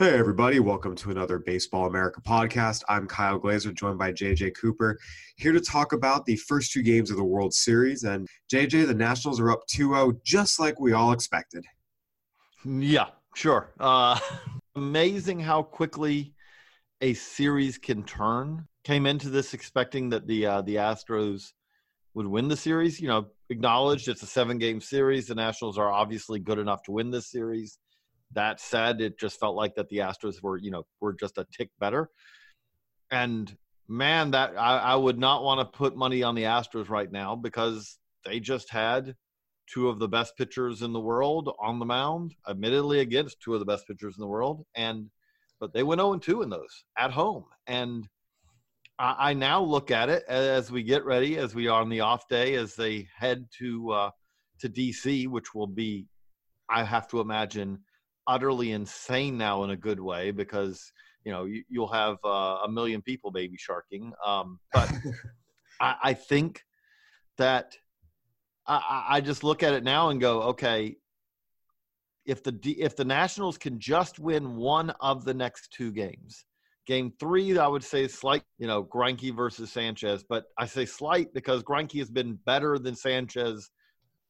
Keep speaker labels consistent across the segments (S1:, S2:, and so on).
S1: Hey, everybody, welcome to another Baseball America podcast. I'm Kyle Glaser, joined by JJ Cooper, here to talk about the first two games of the World Series. And JJ, the Nationals are up 2 0, just like we all expected.
S2: Yeah, sure. Uh, amazing how quickly a series can turn. Came into this expecting that the uh, the Astros would win the series. You know, acknowledged it's a seven game series. The Nationals are obviously good enough to win this series. That said, it just felt like that the Astros were, you know, were just a tick better. And man, that I, I would not want to put money on the Astros right now because they just had two of the best pitchers in the world on the mound, admittedly against two of the best pitchers in the world. And but they went 0 2 in those at home. And I, I, now look at it as we get ready, as we are on the off day, as they head to uh, to DC, which will be, I have to imagine, utterly insane now in a good way because you know you, will have uh, a million people baby sharking. Um, but I, I, think that I, I just look at it now and go, okay, if the if the Nationals can just win one of the next two games, game three, I would say slight, you know, Greinke versus Sanchez, but I say slight because Greinke has been better than Sanchez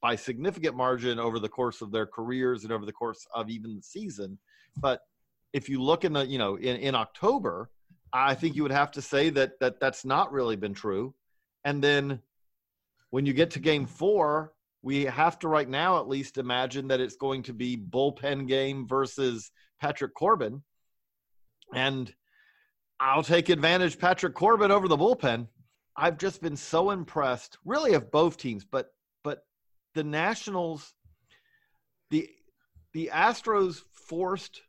S2: by significant margin over the course of their careers and over the course of even the season. But if you look in the, you know, in, in October, I think you would have to say that that that's not really been true. And then when you get to game four, we have to right now at least imagine that it's going to be bullpen game versus Patrick Corbin. And I'll take advantage Patrick Corbin over the bullpen. I've just been so impressed, really, of both teams, but the Nationals, the the Astros forced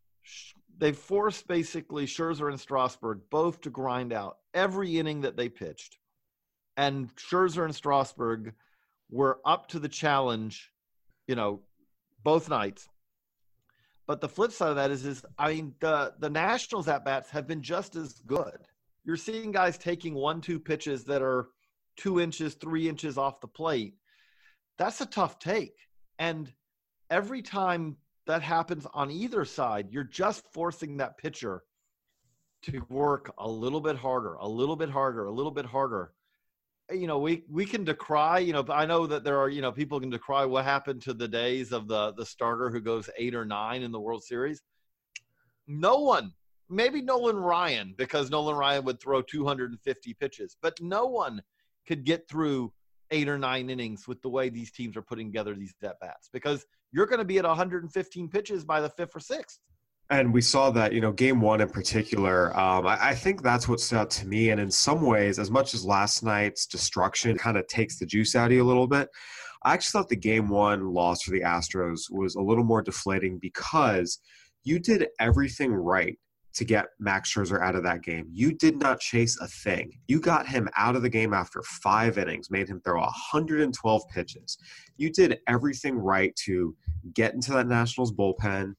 S2: they forced basically Scherzer and Strasburg both to grind out every inning that they pitched, and Scherzer and Strasburg were up to the challenge, you know, both nights. But the flip side of that is, is I mean, the the Nationals at bats have been just as good. You're seeing guys taking one, two pitches that are two inches, three inches off the plate, that's a tough take. And every time that happens on either side, you're just forcing that pitcher to work a little bit harder, a little bit harder, a little bit harder. You know, we we can decry. You know, I know that there are you know people can decry what happened to the days of the the starter who goes eight or nine in the World Series. No one, maybe Nolan Ryan, because Nolan Ryan would throw 250 pitches, but no one could get through eight or nine innings with the way these teams are putting together these at bats because you're going to be at 115 pitches by the fifth or sixth.
S1: And we saw that, you know, game one in particular. Um, I, I, think that's what stood out to me. And in some ways, as much as last night's destruction kind of takes the juice out of you a little bit, I actually thought the game one loss for the Astros was a little more deflating because you did everything right to get Max Scherzer out of that game. You did not chase a thing. You got him out of the game after five innings, made him throw 112 pitches. You did everything right to get into that Nationals bullpen,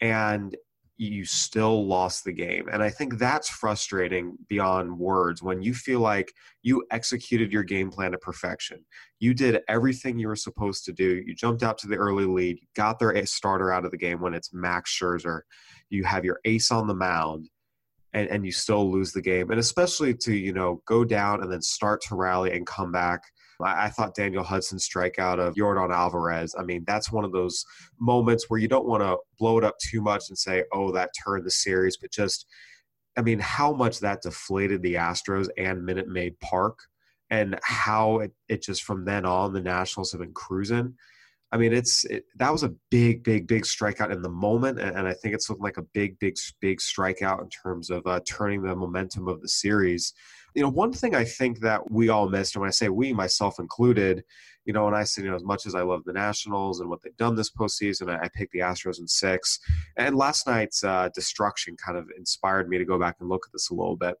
S1: and you still lost the game. And I think that's frustrating beyond words when you feel like you executed your game plan to perfection. You did everything you were supposed to do. You jumped out to the early lead, got their starter out of the game when it's Max Scherzer you have your ace on the mound and, and you still lose the game. And especially to, you know, go down and then start to rally and come back. I, I thought Daniel Hudson's strikeout of Yordan Alvarez, I mean, that's one of those moments where you don't want to blow it up too much and say, oh, that turned the series, but just, I mean, how much that deflated the Astros and Minute Maid Park and how it, it just from then on the Nationals have been cruising. I mean, it's it, that was a big, big, big strikeout in the moment, and, and, I think it's looking like a big, big, big strikeout in terms of uh, turning the momentum of the series. You know, one thing I think that we all missed, and when I say we, myself included, you know, and I said, you know, as much as I love the Nationals and what they've done this postseason, I, I picked the Astros in six. And last night's uh, destruction kind of inspired me to go back and look at this a little bit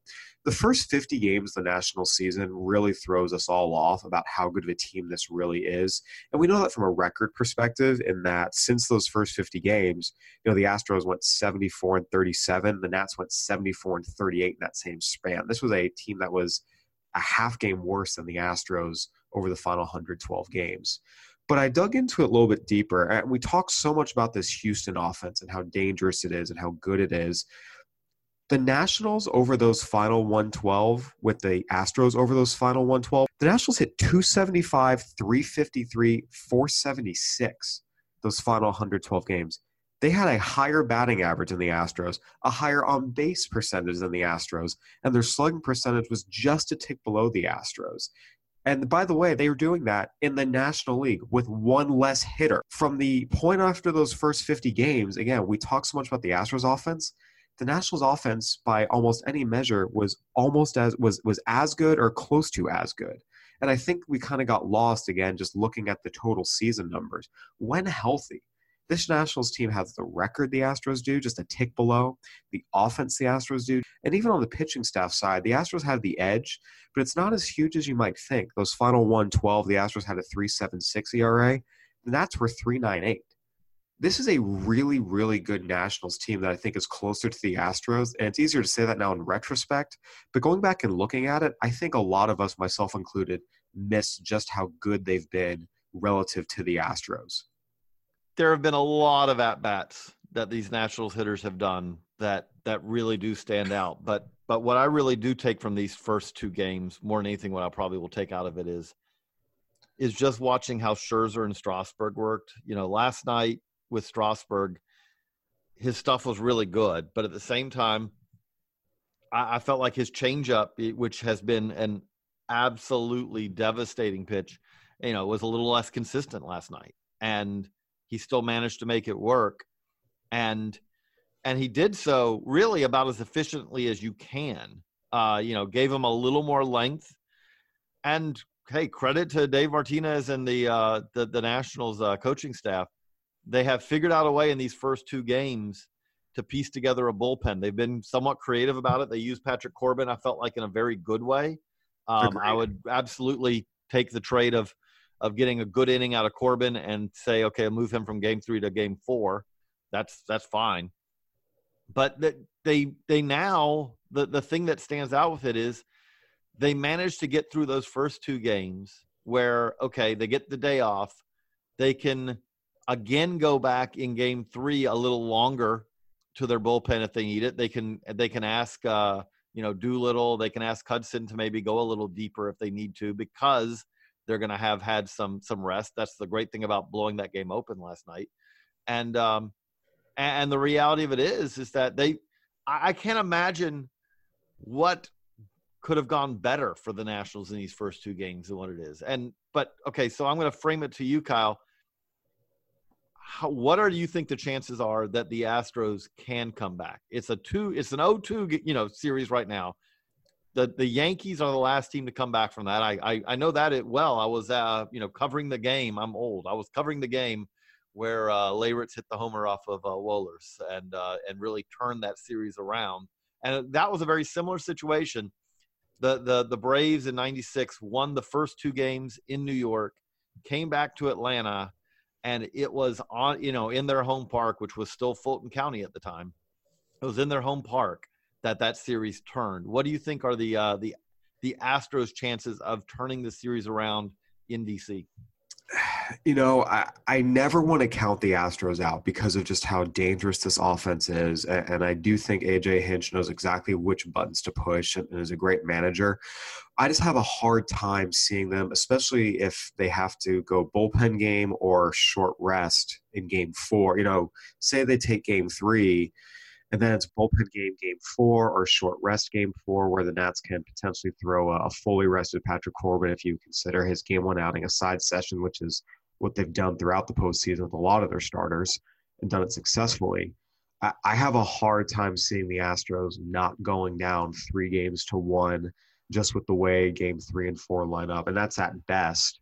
S1: the first 50 games the national season really throws us all off about how good of a team this really is. And we know that from a record perspective, in that since those first 50 games, you know, the Astros went 74 and 37, the Nats went 74 and 38 in that same span. This was a team that was a half game worse than the Astros over the final 112 games. But I dug into it a little bit deeper, we talked so much about this Houston offense and how dangerous it is and how good it is the Nationals over those final 112 with the Astros over those final 112, the Nationals hit 275, 353, 476 those final 112 games. They had a higher batting average than the Astros, a higher on base percentage than the Astros, and their slugging percentage was just a tick below the Astros. And by the way, they were doing that in the National League with one less hitter. From the point after those first 50 games, again, we talk so much about the Astros offense the Nationals offense by almost any measure was almost as was was as good or close to as good. And I think we kind of got lost again just looking at the total season numbers. When healthy, this Nationals team has the record the Astros do, just a tick below, the offense the Astros do, and even on the pitching staff side, the Astros have the edge, but it's not as huge as you might think. Those final 112, the Astros had a 3.76 ERA, the Nats were 3.98 this is a really, really good Nationals team that I think is closer to the Astros. And it's easier to say that now in retrospect. But going back and looking at it, I think a lot of us, myself included, miss just how good they've been relative to the Astros.
S2: There have been a lot of at bats that these Nationals hitters have done that that really do stand out. But but what I really do take from these first two games, more than anything, what I probably will take out of it is is just watching how Scherzer and Strasburg worked. You know, last night with Strasburg, his stuff was really good, but at the same time, I, I felt like his changeup, eh, which has been an absolutely devastating pitch, you know, was a little less consistent last night, and he still managed to make it work, and and he did so really about as efficiently as you can. Uh, you know, gave him a little more length, and hey, credit to Dave Martinez and the uh, the, the Nationals uh, coaching staff they have figured out a way in these first two games to piece together a bullpen. They've been somewhat creative about it. They used Patrick Corbin, I felt like, in a very good way. Um, I would absolutely take the trade of of getting a good inning out of Corbin and say, okay, move him from game three to game four. That's that's fine. But they they now the the thing that stands out with it is they managed to get through those first two games where okay they get the day off, they can again go back in game three a little longer to their bullpen if they need it. They can they can ask uh, you know Doolittle. They can ask Hudson to maybe go a little deeper if they need to because they're going to have had some some rest. That's the great thing about blowing that game open last night. And um, and the reality of it is is that they I can't imagine what could have gone better for the Nationals in these first two games than what it is. And but okay, so I'm going to frame it to you, Kyle how, what are you think the chances are that the Astros can come back? It's a two, it's an 0-2, you know, series right now. The the Yankees are the last team to come back from that. I I, I know that it well. I was uh you know covering the game. I'm old. I was covering the game where uh, Leyritz hit the homer off of uh, Wohlers and uh, and really turned that series around. And that was a very similar situation. The the the Braves in '96 won the first two games in New York, came back to Atlanta and it was on you know in their home park which was still fulton county at the time it was in their home park that that series turned what do you think are the uh, the the astros chances of turning the series around in dc
S1: You know, I, I never want to count the Astros out because of just how dangerous this offense is. And, and I do think AJ Hinch knows exactly which buttons to push and, and is a great manager. I just have a hard time seeing them, especially if they have to go bullpen game or short rest in game four. You know, say they take game three and then it's bullpen game, game four, or short rest game four, where the Nats can potentially throw a, a fully rested Patrick Corbin if you consider his game one outing a side session, which is what they've done throughout the postseason with a lot of their starters and done it successfully. I, I have a hard time seeing the Astros not going down three games to one just with the way game three and four line up. And that's at best.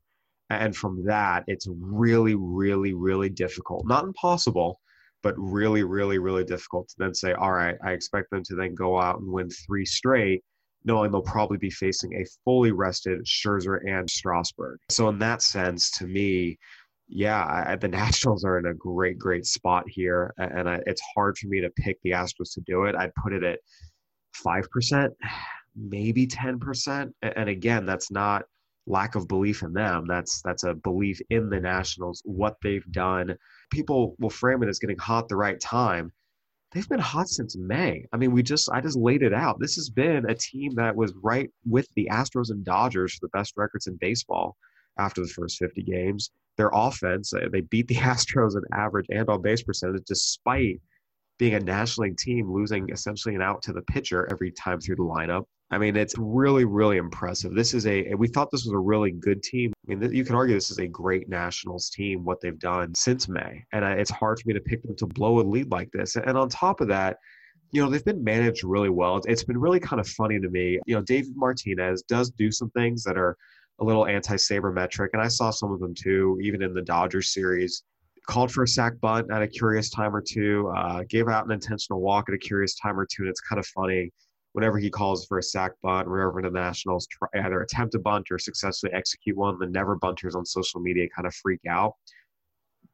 S1: And from that, it's really, really, really difficult. Not impossible, but really, really, really difficult to then say, all right, I expect them to then go out and win three straight, knowing they'll probably be facing a fully rested Scherzer and Strasburg. So, in that sense, to me, yeah, I, the Nationals are in a great, great spot here, and I, it's hard for me to pick the Astros to do it. I'd put it at five percent, maybe ten percent, and again, that's not lack of belief in them. That's that's a belief in the Nationals, what they've done. People will frame it as getting hot the right time. They've been hot since May. I mean, we just I just laid it out. This has been a team that was right with the Astros and Dodgers for the best records in baseball after the first 50 games. Their offense, uh, they beat the Astros in average and on base percentage despite being a National League team losing essentially an out to the pitcher every time through the lineup. I mean, it's really, really impressive. This is a, we thought this was a really good team. I mean, you can argue this is a great Nationals team, what they've done since May. And it's hard for me to pick them to blow a lead like this. And on top of that, you know, they've been managed really well. It's been really kind of funny to me. You know, David Martinez does do some things that are a little anti sabermetric, and I saw some of them too, even in the Dodgers series. Called for a sac bunt at a curious time or two, uh, gave out an intentional walk at a curious time or two, and it's kind of funny whenever he calls for a sac bunt, whenever the Nationals try, either attempt a bunt or successfully execute one, the never bunters on social media kind of freak out.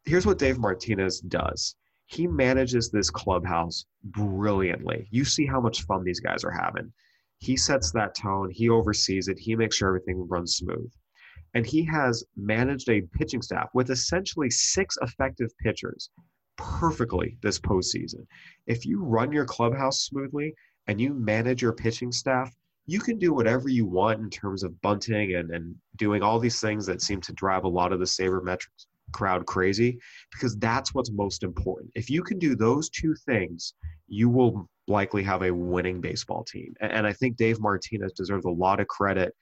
S1: Here's what Dave Martinez does. He manages this clubhouse brilliantly. You see how much fun these guys are having. He sets that tone, he oversees it, he makes sure everything runs smooth. And he has managed a pitching staff with essentially six effective pitchers perfectly this postseason. If you run your clubhouse smoothly, and you manage your pitching staff, you can do whatever you want in terms of bunting and, and doing all these things that seem to drive a lot of the sabermetrics crowd crazy because that's what's most important. If you can do those two things, you will likely have a winning baseball team. And I think Dave Martinez deserves a lot of credit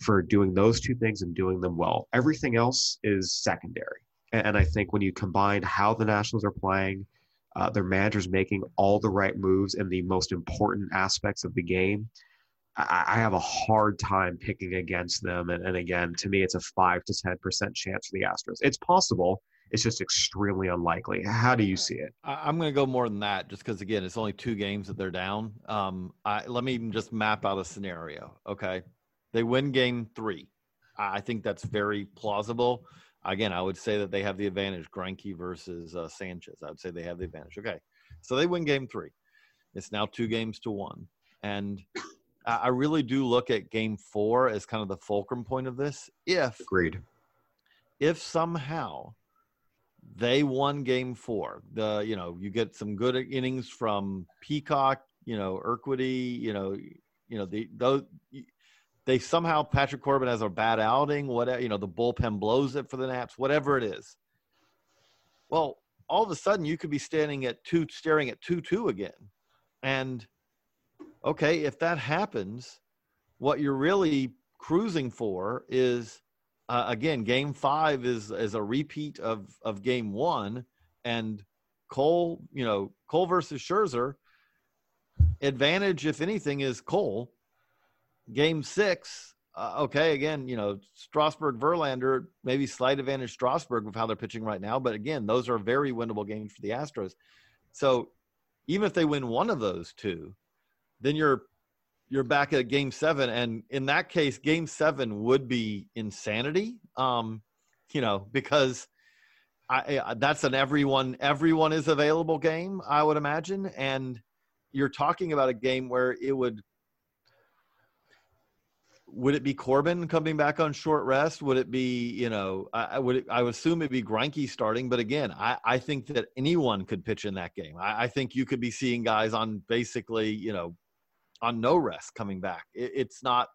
S1: for doing those two things and doing them well. Everything else is secondary. And I think when you combine how the Nationals are playing, uh, their managers making all the right moves in the most important aspects of the game. I, I have a hard time picking against them. And, and again, to me, it's a five to 10% chance for the Astros. It's possible. It's just extremely unlikely. How do you see it?
S2: I'm going to go more than that, just because again, it's only two games that they're down. Um, I, let me just map out a scenario. Okay, they win game three. I think that's very plausible again, I would say that they have the advantage. Greinke versus uh, Sanchez. I would say they have the advantage. Okay, so they win game three. It's now two games to one, and I really do look at game four as kind of the fulcrum point of this. If
S1: agreed,
S2: if somehow they won game four, the you know you get some good innings from Peacock, you know Urquidy, you know you know the those they somehow Patrick Corbin has a bad outing, whatever you know, the bullpen blows it for the Nats, whatever it is. Well, all of a sudden you could be standing at two, staring at two two again, and okay, if that happens, what you're really cruising for is uh, again, Game Five is is a repeat of of Game One, and Cole, you know, Cole versus Scherzer. Advantage, if anything, is Cole game six, uh, okay, again, you know, Strasburg, Verlander, maybe slight advantage Strasburg with how they're pitching right now. But again, those are very winnable games for the Astros. So even if they win one of those two, then you're you're back at game seven. And in that case, game seven would be insanity. Um, you know, because I, I that's an everyone everyone is available game, I would imagine. And you're talking about a game where it would would it be Corbin coming back on short rest? Would it be, you know, I, I would I would assume it'd be Greinke starting, but again, I, I think that anyone could pitch in that game. I, I think you could be seeing guys on basically, you know, on no rest coming back. It, it's not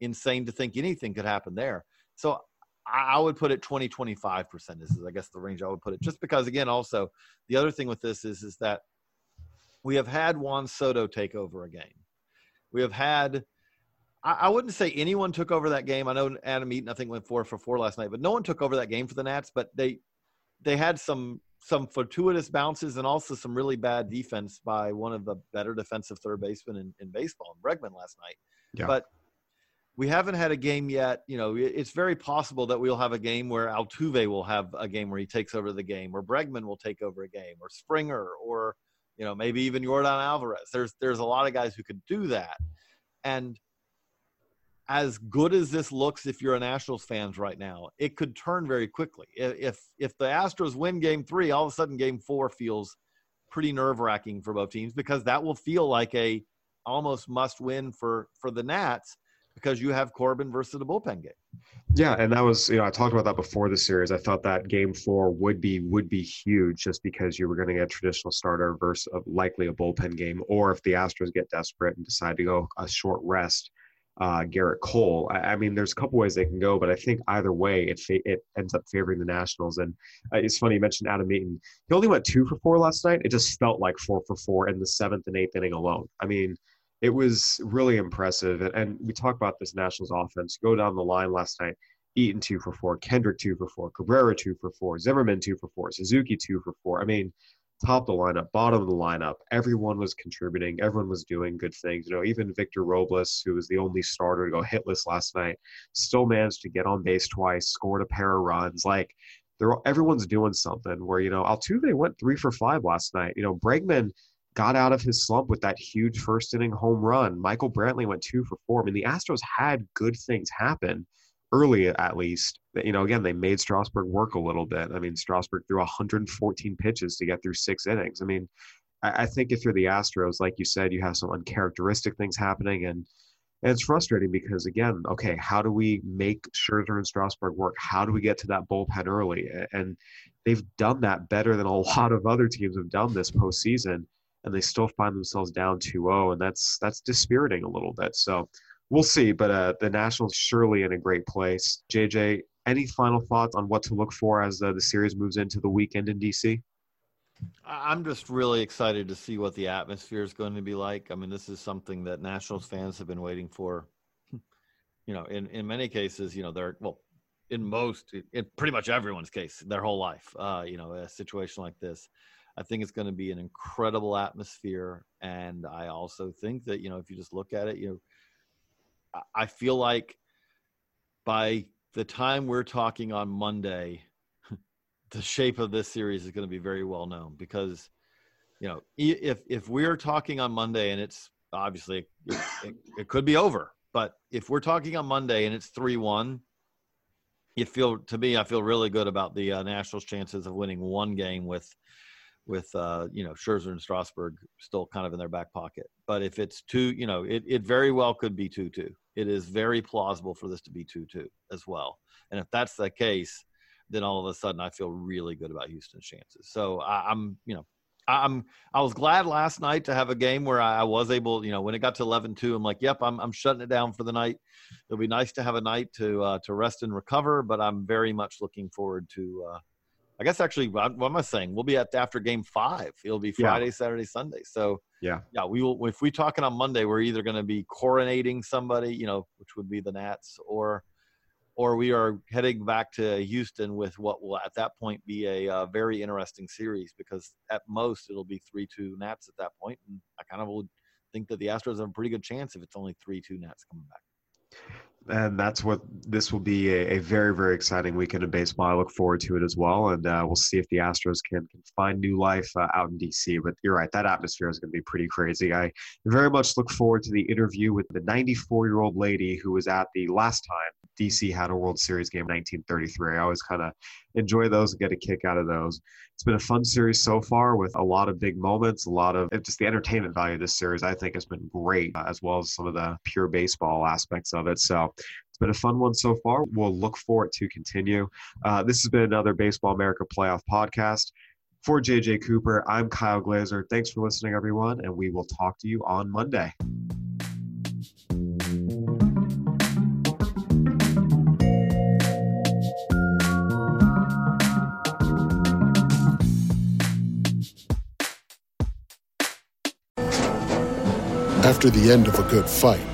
S2: insane to think anything could happen there. So I, I would put it 20, 25 percent. This is, I guess, the range I would put it. Just because, again, also the other thing with this is is that we have had Juan Soto take over a game. We have had I, wouldn't say anyone took over that game. I know Adam Eaton, I think, went four for four last night, but no one took over that game for the Nats. But they they had some some fortuitous bounces and also some really bad defense by one of the better defensive third basemen in, in baseball, Bregman, last night. Yeah. But we haven't had a game yet. You know, it's very possible that we'll have a game where Altuve will have a game where he takes over the game, or Bregman will take over a game, or Springer, or you know, maybe even Yordan Alvarez. There's there's a lot of guys who could do that, and as good as this looks if you're a Nationals fans right now, it could turn very quickly. If if the Astros win game 3, all of a sudden game 4 feels pretty nerve-wracking for both teams because that will feel like a almost must win for for the Nats because you have Corbin versus the bullpen game.
S1: Yeah, and that was you know I talked about that before the series. I thought that game four would be would be huge just because you were going to get a traditional starter versus a, likely a bullpen game, or if the Astros get desperate and decide to go a short rest, uh, Gerrit Cole. I, I, mean, there's a couple ways they can go, but I think either way, it fa- it ends up favoring the Nationals. And uh, it's funny you mentioned Adam Eaton. He only went two for four last night. It just felt like four for four in the seventh and eighth inning alone. I mean, it was really impressive. And, and we talk about this Nationals offense. Go down the line last night. Eaton two for four, Kendrick two for four, Cabrera two for four, Zimmerman two for four, Suzuki two for four. I mean, top of the lineup, bottom of the lineup, everyone was contributing. Everyone was doing good things. You know, even Victor Robles, who was the only starter to go hitless last night, still managed to get on base twice, scored a pair of runs. Like, they're everyone's doing something. Where you know Altuve went three for five last night. You know, Bregman got out of his slump with that huge first inning home run. Michael Brantley went two for four. I mean, the Astros had good things happen early at least, you know, again, they made Strasburg work a little bit. I mean, Strasburg threw 114 pitches to get through six innings. I mean, I, think if you're the Astros, like you said, you have some uncharacteristic things happening and and it's frustrating because again, okay, how do we make Scherzer and Strasburg work? How do we get to that bullpen early? And they've done that better than a lot of other teams have done this postseason, and they still find themselves down 2-0, and that's that's dispiriting a little bit. So we'll see. But uh, the Nationals surely in a great place. JJ, any final thoughts on what to look for as uh, the series moves into the weekend in DC?
S2: I'm just really excited to see what the atmosphere is going to be like. I mean, this is something that Nationals fans have been waiting for. You know, in, in many cases, you know, they're well, in most, in pretty much everyone's case, their whole life. Uh, you know, a situation like this, I think it's going to be an incredible atmosphere, and I also think that you know, if you just look at it, you know, I feel like by the time we're talking on Monday, the shape of this series is going to be very well known because, you know, if if we're talking on Monday and it's obviously it, it, it could be over, but if we're talking on Monday and it's three one, you feel to me I feel really good about the uh, Nationals' chances of winning one game with with uh, you know Scherzer and Strasburg still kind of in their back pocket. But if it's two, you know, it, it very well could be two two. It is very plausible for this to be two two as well. And if that's the case, then all of a sudden I feel really good about Houston's chances. So I, am you know, I'm I was glad last night to have a game where I, was able, you know, when it got to 11-2, I'm like, yep, I'm I'm shutting it down for the night. It'll be nice to have a night to uh, to rest and recover, but I'm very much looking forward to. Uh, I guess actually, what am I saying? We'll be at after game five. It'll be Friday, yeah. Saturday, Sunday. So
S1: yeah,
S2: yeah, we will. If we talking on Monday, we're either going to be coronating somebody, you know, which would be the Nats, or or we are heading back to Houston with what will at that point be a uh, very interesting series because at most it'll be three two Nats at that point, and I kind of would think that the Astros have a pretty good chance if it's only three two Nats coming back
S1: and that's what this will be a, a, very very exciting weekend of baseball. I look forward to it as well, and uh, we'll see if the Astros can, can find new life uh, out in DC. But you're right, that atmosphere is going to be pretty crazy. I very much look forward to the interview with the 94 year old lady who was at the last time DC had a World Series game in 1933. I always kind of enjoy those and get a kick out of those. It's been a fun series so far with a lot of big moments, a lot of just the entertainment value of this series. I think has been great, uh, as well as some of the pure baseball aspects of it. So it's been a fun one so far. We'll look for it to continue. Uh, this has been another Baseball America Playoff podcast. For JJ Cooper, I'm Kyle Glaser. Thanks for listening, everyone, and we will talk to you on Monday.
S3: After the end of a good fight,